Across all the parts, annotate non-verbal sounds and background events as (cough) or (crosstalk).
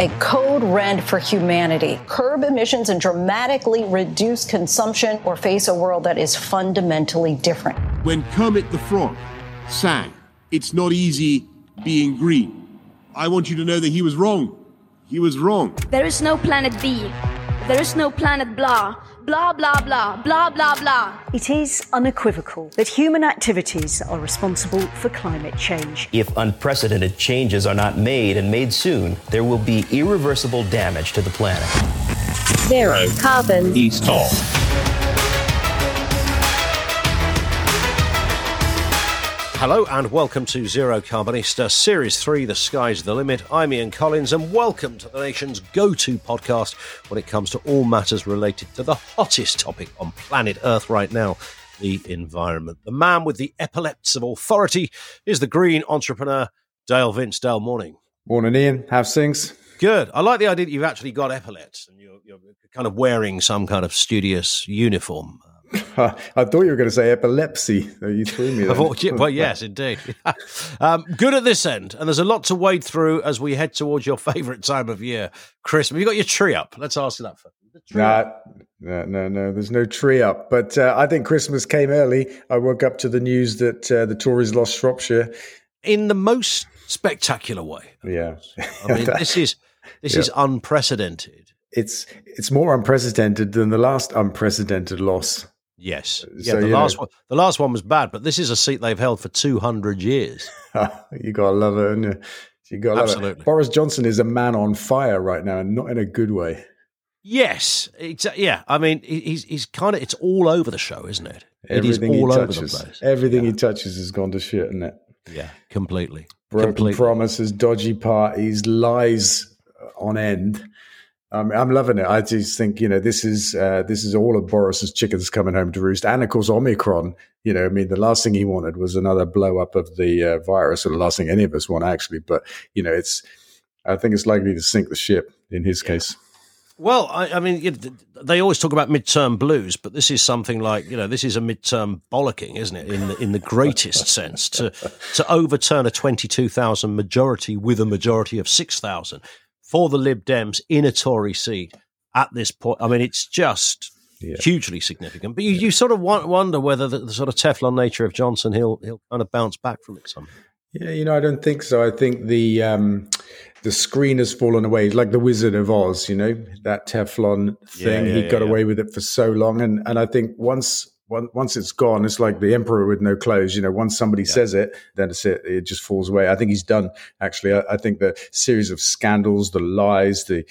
a code red for humanity. Curb emissions and dramatically reduce consumption or face a world that is fundamentally different. When Kermit the Frog sang, It's not easy being green, I want you to know that he was wrong. He was wrong. There is no planet B. There is no planet blah. Blah, blah, blah, blah, blah, blah. It is unequivocal that human activities are responsible for climate change. If unprecedented changes are not made and made soon, there will be irreversible damage to the planet. Zero carbon. East Talk. Hello and welcome to Zero Carbonista Series 3 The Sky's the Limit. I'm Ian Collins and welcome to the nation's go to podcast when it comes to all matters related to the hottest topic on planet Earth right now the environment. The man with the epaulets of authority is the green entrepreneur, Dale Vince. Dale, morning. Morning, Ian. How's things? Good. I like the idea that you've actually got epaulets and you're, you're kind of wearing some kind of studious uniform. (laughs) I thought you were going to say epilepsy. You threw me. (laughs) Well, yes, indeed. (laughs) um, good at this end, and there's a lot to wade through as we head towards your favourite time of year, Christmas. Have you got your tree up? Let's ask you that first. Nah, no, no, no. There's no tree up. But uh, I think Christmas came early. I woke up to the news that uh, the Tories lost Shropshire in the most spectacular way. Yeah, I mean, this is this yeah. is unprecedented. It's it's more unprecedented than the last unprecedented loss. Yes. Uh, yeah, so, the last know, one the last one was bad, but this is a seat they've held for two hundred years. (laughs) you gotta love it, and you? you gotta Absolutely. love it. Boris Johnson is a man on fire right now, and not in a good way. Yes, exactly. Yeah, I mean, he's he's kind of it's all over the show, isn't it? Everything it is all touches, over the place. Everything yeah. he touches has gone to shit, isn't it? Yeah, completely. Broken completely. promises, dodgy parties, lies on end. Um, I'm loving it. I just think you know this is uh, this is all of Boris's chickens coming home to roost, and of course Omicron. You know, I mean, the last thing he wanted was another blow up of the uh, virus, or the last thing any of us want actually. But you know, it's I think it's likely to sink the ship in his case. Well, I, I mean, they always talk about midterm blues, but this is something like you know, this is a midterm bollocking, isn't it? In the, in the greatest sense, to to overturn a twenty two thousand majority with a majority of six thousand for the Lib Dems in a Tory seat at this point. I mean, it's just yeah. hugely significant. But you, you sort of wonder whether the, the, sort of Teflon nature of Johnson, he'll he'll kind of bounce back from it somehow. Yeah, you know, I don't think so. I think the um, the screen has fallen away. It's like the Wizard of Oz, you know, that Teflon thing. Yeah, yeah, he got away with it for so long, and and I think once once it's gone, it's like the emperor with no clothes. You know, once somebody yeah. says it, then it's it. It just falls away. I think he's done. Actually, I, I, think the series of scandals, the lies, the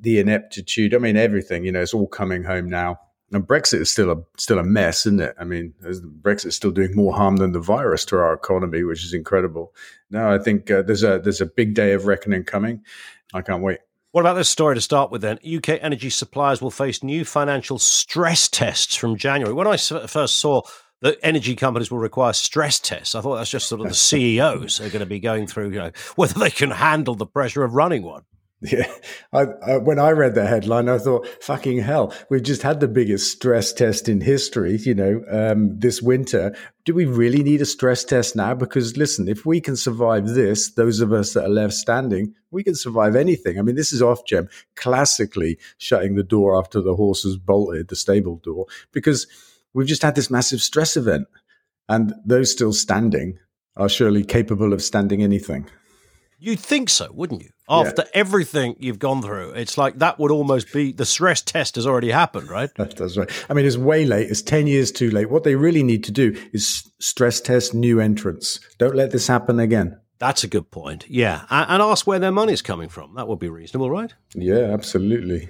the ineptitude. I mean, everything. You know, it's all coming home now. And Brexit is still a still a mess, isn't it? I mean, Brexit is still doing more harm than the virus to our economy, which is incredible. No, I think uh, there's a there's a big day of reckoning coming. I can't wait. What about this story to start with then? UK energy suppliers will face new financial stress tests from January. When I first saw that energy companies will require stress tests, I thought that's just sort of the CEOs are going to be going through, you know, (laughs) whether they can handle the pressure of running one. Yeah, I, I, when I read the headline, I thought, "Fucking hell! We've just had the biggest stress test in history." You know, um, this winter. Do we really need a stress test now? Because listen, if we can survive this, those of us that are left standing, we can survive anything. I mean, this is Ofgem classically shutting the door after the horse has bolted the stable door because we've just had this massive stress event, and those still standing are surely capable of standing anything. You'd think so, wouldn't you? After yeah. everything you've gone through, it's like that would almost be the stress test has already happened, right? (laughs) That's right. I mean, it's way late. It's 10 years too late. What they really need to do is stress test new entrants. Don't let this happen again. That's a good point. Yeah. And, ask where their money's coming from. That would be reasonable, right? Yeah, absolutely.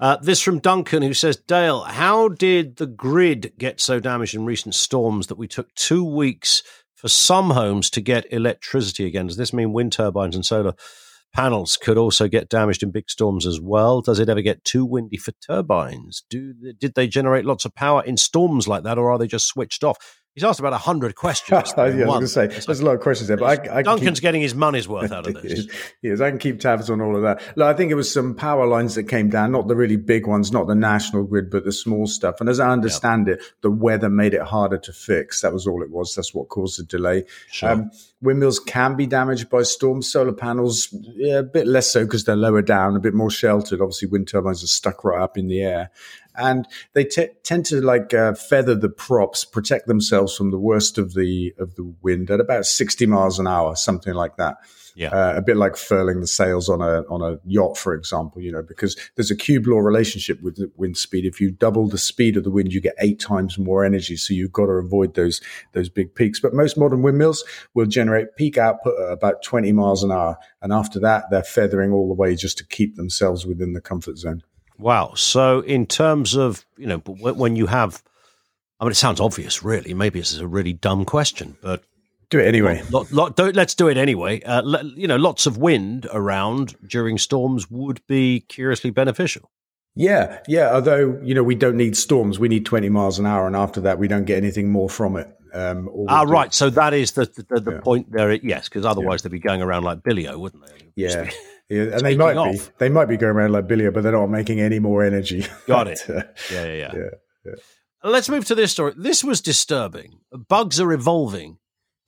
Uh, this from Duncan, who says, Dale, how did the grid get so damaged in recent storms that we took two weeks for some homes to get electricity again. Does this mean wind turbines and solar panels could also get damaged in big storms as well? Does it ever get too windy for turbines? Do did they generate lots of power in storms like that, or are they just switched off? He's asked about hundred questions. yeah, (laughs) I was going to say there's a lot of questions there, but I, I Duncan's keep... getting his money's worth out of (laughs) this. yes, I can keep tabs on all of that. Look, I think it was some power lines that came down, not the really big ones, not the national grid, but the small stuff. And as I understand yep. it, the weather made it harder to fix. That was all it was. That's what caused the delay. Sure. Um, windmills can be damaged by storms. Solar panels, yeah, a bit less so because they're lower down, a bit more sheltered. Obviously, wind turbines are stuck right up in the air and they t- tend to like uh, feather the props, protect themselves from the worst of the of the wind at about sixty miles an hour, something like that. Yeah, uh, a bit like furling the sails on a on a yacht, for example. You know, because there's a cube law relationship with wind speed. If you double the speed of the wind, you get eight times more energy. So you've got to avoid those those big peaks. But most modern windmills will generate peak output at about 20 miles an hour, and after that, they're feathering all the way just to keep themselves within the comfort zone. Wow. So, in terms of, you know, when you have, I mean, it sounds obvious, really. Maybe this is a really dumb question, but. Do it anyway. Lot, lot, lot, let's do it anyway. Uh, you know, lots of wind around during storms would be curiously beneficial. Yeah, yeah. Although you know we don't need storms, we need twenty miles an hour, and after that we don't get anything more from it. Um, ah, right. So that is the the, the yeah. point there. Yes, because otherwise yeah. they'd be going around like Billio, wouldn't they? Yeah. Yeah, and they might be they might be going around like Billio, but they're not making any more energy. Got it. (laughs) yeah, yeah, yeah, yeah, yeah. Let's move to this story. This was disturbing. Bugs are evolving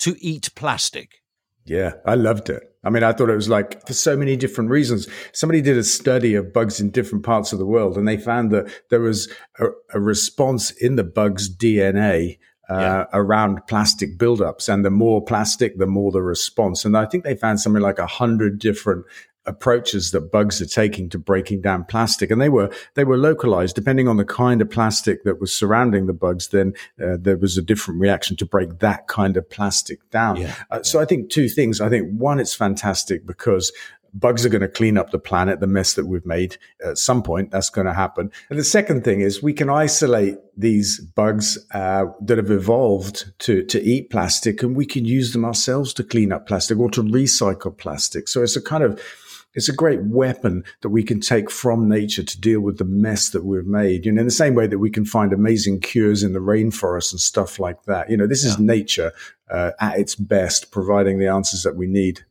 to eat plastic. Yeah, I loved it. I mean, I thought it was like for so many different reasons. Somebody did a study of bugs in different parts of the world, and they found that there was a, a response in the bug's DNA uh, yeah. around plastic buildups. And the more plastic, the more the response. And I think they found something like a hundred different approaches that bugs are taking to breaking down plastic and they were they were localized depending on the kind of plastic that was surrounding the bugs then uh, there was a different reaction to break that kind of plastic down yeah, uh, yeah. so i think two things i think one it's fantastic because bugs are going to clean up the planet, the mess that we've made. At some point, that's going to happen. And the second thing is we can isolate these bugs uh, that have evolved to to eat plastic, and we can use them ourselves to clean up plastic or to recycle plastic. So it's a kind of it's a great weapon that we can take from nature to deal with the mess that we've made. You know, in the same way that we can find amazing cures in the rainforest and stuff like that. You know, this yeah. is nature uh, at its best, providing the answers that we need.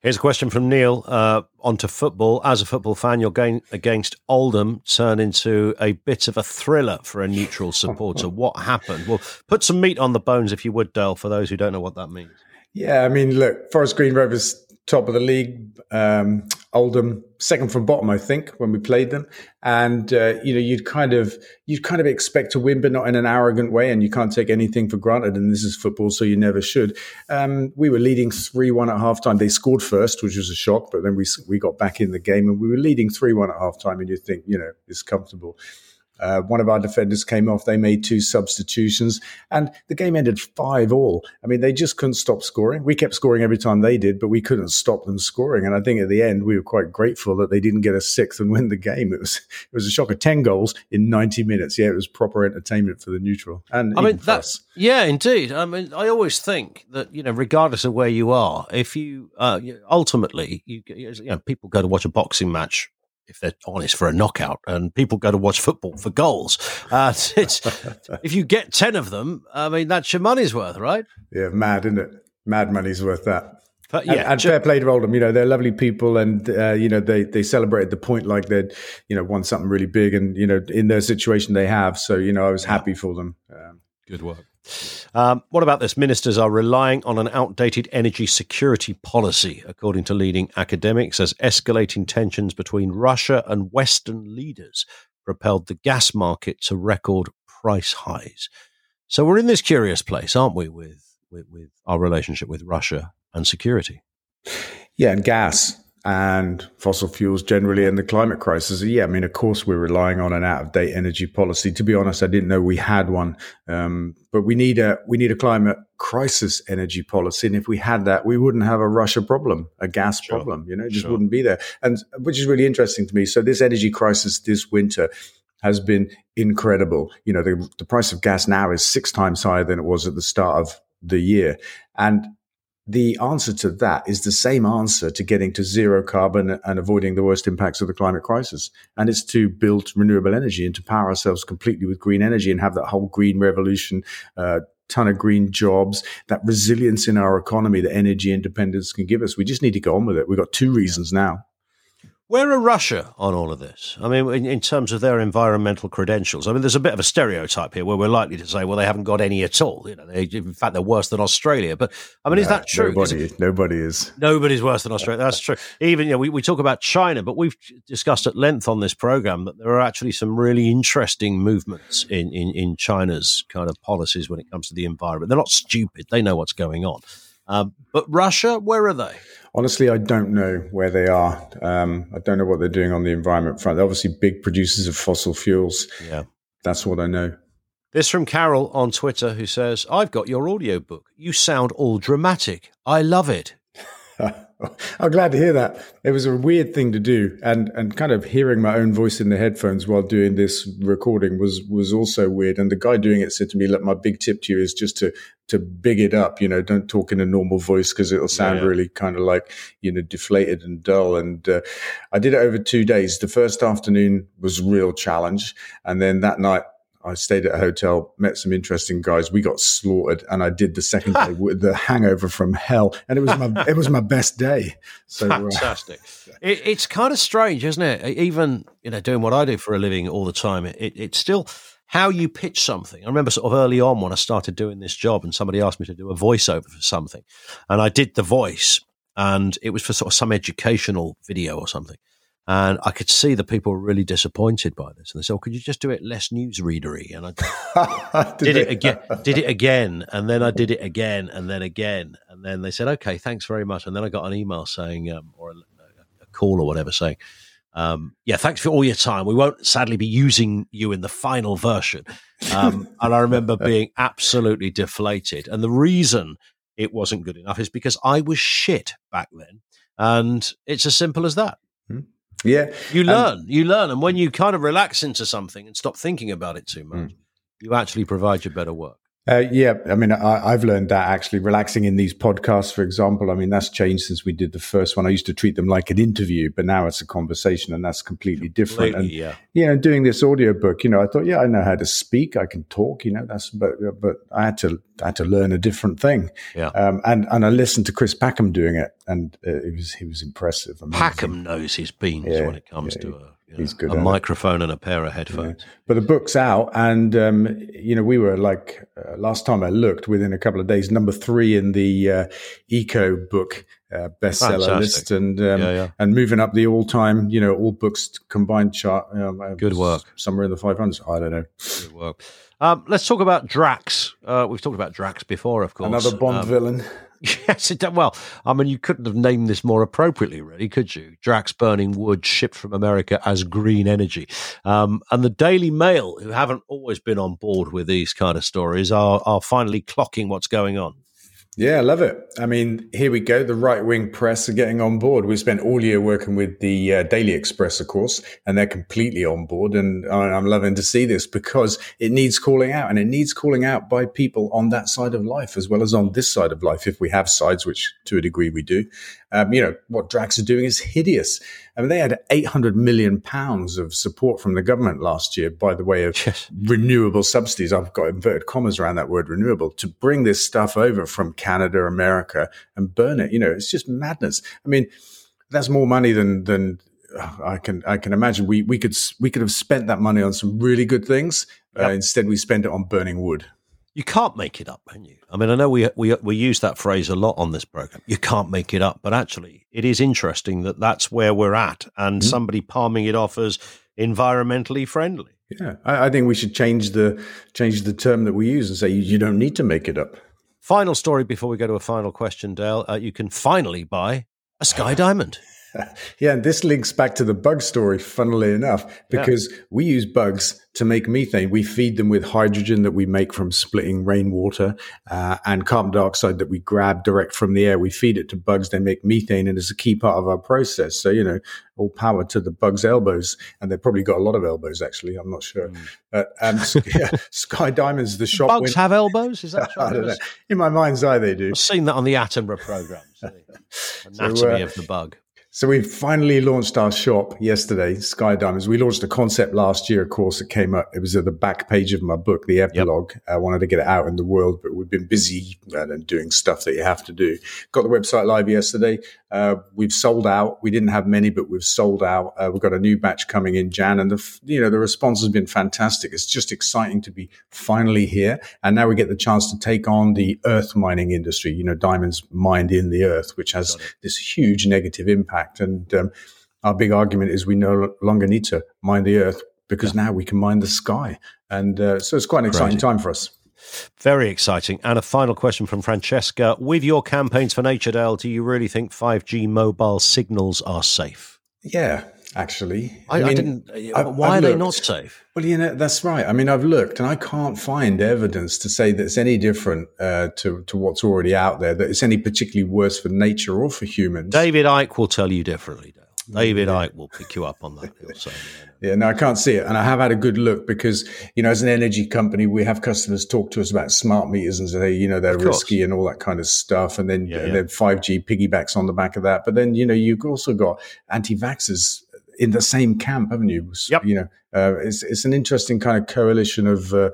Here's a question from Neil uh, onto football. As a football fan, your game against Oldham turned into a bit of a thriller for a neutral supporter. (laughs) what happened? Well, put some meat on the bones, if you would, Dale, for those who don't know what that means. Yeah, I mean, look, Forest Green Rovers top of the league. Um, Oldham second from bottom, I think, when we played them. And uh, you know, you'd kind of you'd kind of expect to win, but not in an arrogant way. And you can't take anything for granted. And this is football, so you never should. Um, we were leading three one at halftime. They scored first, which was a shock, but then we we got back in the game, and we were leading three one at halftime. And you think, you know, it's comfortable. Uh, one of our defenders came off. They made two substitutions, and the game ended five all. I mean, they just couldn't stop scoring. We kept scoring every time they did, but we couldn't stop them scoring. And I think at the end, we were quite grateful that they didn't get a sixth and win the game. It was it was a shock of ten goals in ninety minutes. Yeah, it was proper entertainment for the neutral. And I mean, that's yeah, indeed. I mean, I always think that you know, regardless of where you are, if you uh, ultimately you, you know, people go to watch a boxing match if they're honest, for a knockout, and people go to watch football for goals. Uh, (laughs) if you get ten of them, I mean that's your money's worth, right? Yeah, mad, isn't it? Mad money's worth that. But, yeah, and, and fair play to Oldham. You know, they're lovely people, and uh, you know they they celebrated the point like they'd you know won something really big, and you know in their situation they have. So you know I was happy for them. Um, Good work. Um, what about this? Ministers are relying on an outdated energy security policy, according to leading academics, as escalating tensions between Russia and Western leaders propelled the gas market to record price highs. So we're in this curious place, aren't we, with, with, with our relationship with Russia and security? Yeah, and gas and fossil fuels generally and the climate crisis. Yeah, I mean, of course, we're relying on an out of date energy policy. To be honest, I didn't know we had one, um, but we need a we need a climate crisis energy policy. And if we had that, we wouldn't have a Russia problem, a gas sure. problem. You know, it just sure. wouldn't be there. And which is really interesting to me. So this energy crisis this winter has been incredible. You know, the, the price of gas now is six times higher than it was at the start of the year, and the answer to that is the same answer to getting to zero carbon and avoiding the worst impacts of the climate crisis. And it's to build renewable energy and to power ourselves completely with green energy and have that whole green revolution uh, ton of green jobs, that resilience in our economy that energy independence can give us. We just need to go on with it. We've got two reasons now. Where are Russia on all of this? I mean, in, in, terms of their environmental credentials, I mean, there's a bit of a stereotype here where we're likely to say, well, they haven't got any at all. You know, they, in fact, they're worse than Australia. But I mean, no, is that true? Nobody, is nobody is. Nobody's worse than Australia. That's true. Even you know, we, we talk about China, but we've discussed at length on this program that there are actually some really interesting movements in, in, in China's kind of policies when it comes to the environment. They're not stupid. They know what's going on. Um, but Russia, where are they? Honestly, I don't know where they are. Um, I don't know what they're doing on the environment front. They're obviously big producers of fossil fuels. Yeah. That's what I know. This from Carol on Twitter who says, I've got your audiobook. You sound all dramatic. I love it. (laughs) (laughs) I'm glad to hear that. It was a weird thing to do, and and kind of hearing my own voice in the headphones while doing this recording was was also weird. And the guy doing it said to me, "Look, my big tip to you is just to to big it up. You know, don't talk in a normal voice because it'll sound yeah, really kind of like you know deflated and dull." And uh, I did it over two days. The first afternoon was real challenge, and then that night I stayed at a hotel, met some interesting guys. We got slaughtered, and I did the second day with the hangover from hell, and it was my it was my best day. So uh, fantastic. (laughs) Uh, it, it's kind of strange, isn't it? Even you know, doing what I do for a living all the time, it, it, it's still how you pitch something. I remember sort of early on when I started doing this job, and somebody asked me to do a voiceover for something, and I did the voice, and it was for sort of some educational video or something. And I could see that people were really disappointed by this. And they said, oh, could you just do it less newsreadery? And I did, (laughs) did it again, did it again. And then I did it again and then again. And then they said, okay, thanks very much. And then I got an email saying, um, or a, a, call or whatever saying, um, yeah, thanks for all your time. We won't sadly be using you in the final version. Um, (laughs) and I remember being absolutely deflated. And the reason it wasn't good enough is because I was shit back then. And it's as simple as that. Yeah. You learn, um, you learn. And when you kind of relax into something and stop thinking about it too much, mm. you actually provide your better work. Uh, yeah, I mean, I, have learned that actually relaxing in these podcasts, for example. I mean, that's changed since we did the first one. I used to treat them like an interview, but now it's a conversation, and that's completely different. and yeah, you know, doing this audiobook, you know, I thought, yeah, I know how to speak, I can talk, you know, that's but but I had to I had to learn a different thing. Yeah, um, and and I listened to Chris Packham doing it, and uh, it was he was impressive. Amazing. Packham knows his beans yeah, when it comes yeah, to a He's good. A microphone it. and a pair of headphones. Yeah. But the book's out, and um, you know we were like uh, last time I looked, within a couple of days, number three in the uh, Eco book uh, bestseller Fantastic. list, and um, yeah, yeah. and moving up the all-time, you know, all books combined chart. Um, good work. Somewhere in the five hundreds. I don't know. Good work. Um, let's talk about Drax. Uh, we've talked about Drax before, of course. Another Bond um, villain. Yes, it, well, I mean, you couldn't have named this more appropriately, really, could you? Drax burning wood shipped from America as green energy. Um, and the Daily Mail, who haven't always been on board with these kind of stories, are, are finally clocking what's going on. Yeah, I love it. I mean, here we go. The right wing press are getting on board. We spent all year working with the uh, Daily Express, of course, and they're completely on board. And I'm loving to see this because it needs calling out and it needs calling out by people on that side of life as well as on this side of life, if we have sides, which to a degree we do. Um, you know, what Drax are doing is hideous. I mean, they had 800 million pounds of support from the government last year by the way of (laughs) yes. renewable subsidies. I've got inverted commas around that word renewable to bring this stuff over from Canada, America and burn it. You know, it's just madness. I mean, that's more money than, than I can, I can imagine we, we could, we could have spent that money on some really good things. Uh, yep. Uh, instead, we spend it on burning wood. You can't make it up, can you? I mean, I know we we we use that phrase a lot on this program. You can't make it up, but actually, it is interesting that that's where we're at, and mm-hmm. somebody palming it off as environmentally friendly. Yeah, I, I, think we should change the change the term that we use and say you, you don't need to make it up. Final story before we go to a final question, Dale. Uh, you can finally buy a Sky Diamond. (laughs) yeah, and this links back to the bug story, funnily enough, because yeah. we use bugs to make methane. We feed them with hydrogen that we make from splitting rainwater uh, and carbon dioxide that we grab direct from the air. We feed it to bugs, they make methane, and it's a key part of our process. So, you know, all power to the bugs' elbows. And they've probably got a lot of elbows, actually. I'm not sure. Mm. But um, (laughs) (laughs) yeah, Sky Diamonds, the shop. Bugs have elbows? Is that I don't know. In my mind's eye, they do. I've seen that on the Attenborough programme. The anatomy so, uh, of the bug. So we finally launched our shop yesterday, Sky Diamonds. We launched a concept last year, of course. It came up. It was at the back page of my book, the epilogue. Yep. I wanted to get it out in the world, but we've been busy and doing stuff that you have to do. Got the website live yesterday. Uh, we've sold out. We didn't have many, but we've sold out. Uh, we've got a new batch coming in Jan, and the you know the response has been fantastic. It's just exciting to be finally here, and now we get the chance to take on the earth mining industry. You know, diamonds mined in the earth, which has this huge negative impact impact. And um, our big argument is we no longer need to mine the earth because yeah. now we can mine the sky. And uh, so it's quite an exciting time for us. Very exciting. And a final question from Francesca. With your campaigns for Nature Dale, do you really think 5G mobile signals are safe? Yeah, actually. I, I, mean, I didn't. Uh, why I've are looked. they not safe? Well, you know, that's right. I mean, I've looked and I can't find evidence to say that it's any different uh, to, to what's already out there, that it's any particularly worse for nature or for humans. David Icke will tell you differently. David Icke will pick you up on that. Yeah, no, I can't see it. And I have had a good look because, you know, as an energy company, we have customers talk to us about smart meters and say, you know, they're risky and all that kind of stuff. And then, yeah, and then 5G piggybacks on the back of that. But then, you know, you've also got anti vaxxers in the same camp, haven't you? Yep. You know, uh, it's it's an interesting kind of coalition of uh,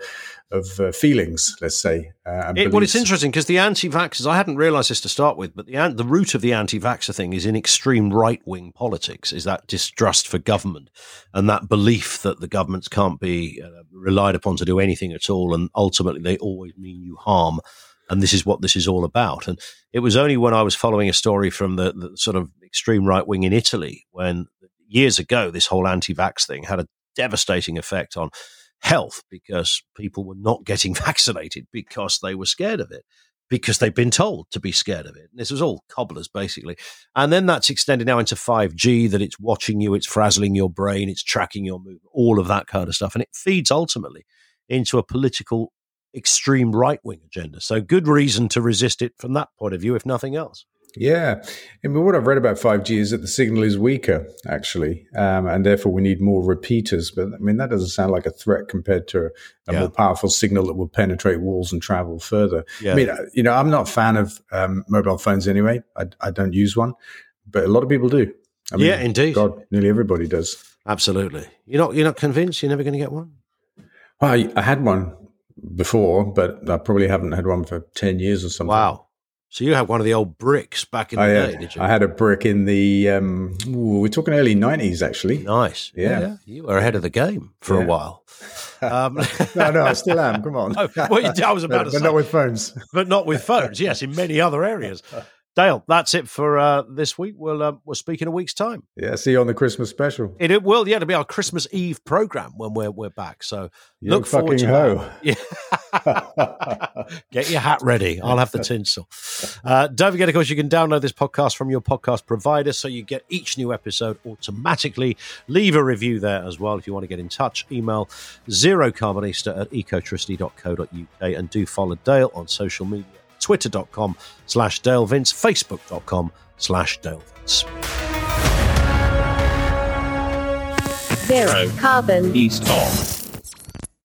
of uh, feelings, let's say. Uh, it, well, it's interesting because the anti-vaxxers. I hadn't realised this to start with, but the the root of the anti-vaxxer thing is in extreme right-wing politics. Is that distrust for government and that belief that the governments can't be uh, relied upon to do anything at all, and ultimately they always mean you harm and this is what this is all about. And it was only when I was following a story from the, the sort of extreme right wing in Italy when years ago, this whole anti vax thing had a devastating effect on health because people were not getting (laughs) vaccinated because they were scared of it, because they've been told to be scared of it. And this was all cobblers, basically. And then that's extended now into 5G, that it's watching you, it's frazzling your brain, it's tracking your movement, all of that kind of stuff. And it feeds ultimately into a political extreme right wing agenda. So, good reason to resist it from that point of view, if nothing else. Yeah, I mean, what I've read about 5G is that the signal is weaker, actually, um, and therefore we need more repeaters. But I mean, that doesn't sound like a threat compared to a yeah. more powerful signal that will penetrate walls and travel further. Yeah. I mean, uh, you know, I'm not a fan of um, mobile phones anyway. I, I, don't use one, but a lot of people do. I mean, yeah, indeed. God, nearly everybody does. Absolutely. You're not. You're not convinced. You're never going to get one. Well, I, I had one before, but I probably haven't had one for ten years or something. Wow. So you had one of the old bricks back in the I, day, did you? I had a brick in the. Um, ooh, we're talking early nineties, actually. Nice. Yeah. yeah. you were ahead of the game for yeah. a while. Um, (laughs) no, no, I still am. Come on. (laughs) oh, well, I was (laughs) about but, to but say, not with phones. But not with phones. Yes, in many other areas. Dale, that's it for uh, this week. We'll uh, we'll speak in a week's time. Yeah, see you on the Christmas special. It, it will, yeah, it'll be our Christmas Eve program when we're we're back. So you look forward to ho. that. (laughs) Yeah. Get your hat ready. I'll have the tinsel. Uh, don't forget, of course, you can download this podcast from your podcast provider, so you get each new episode automatically. Leave a review there as well if you want to get in touch. Email zero carbonista at ecotricity.co.uk and do follow Dale on social media twitter.com slash Dale Vince, facebook.com slash Dale Vince. Zero. Carbon. East of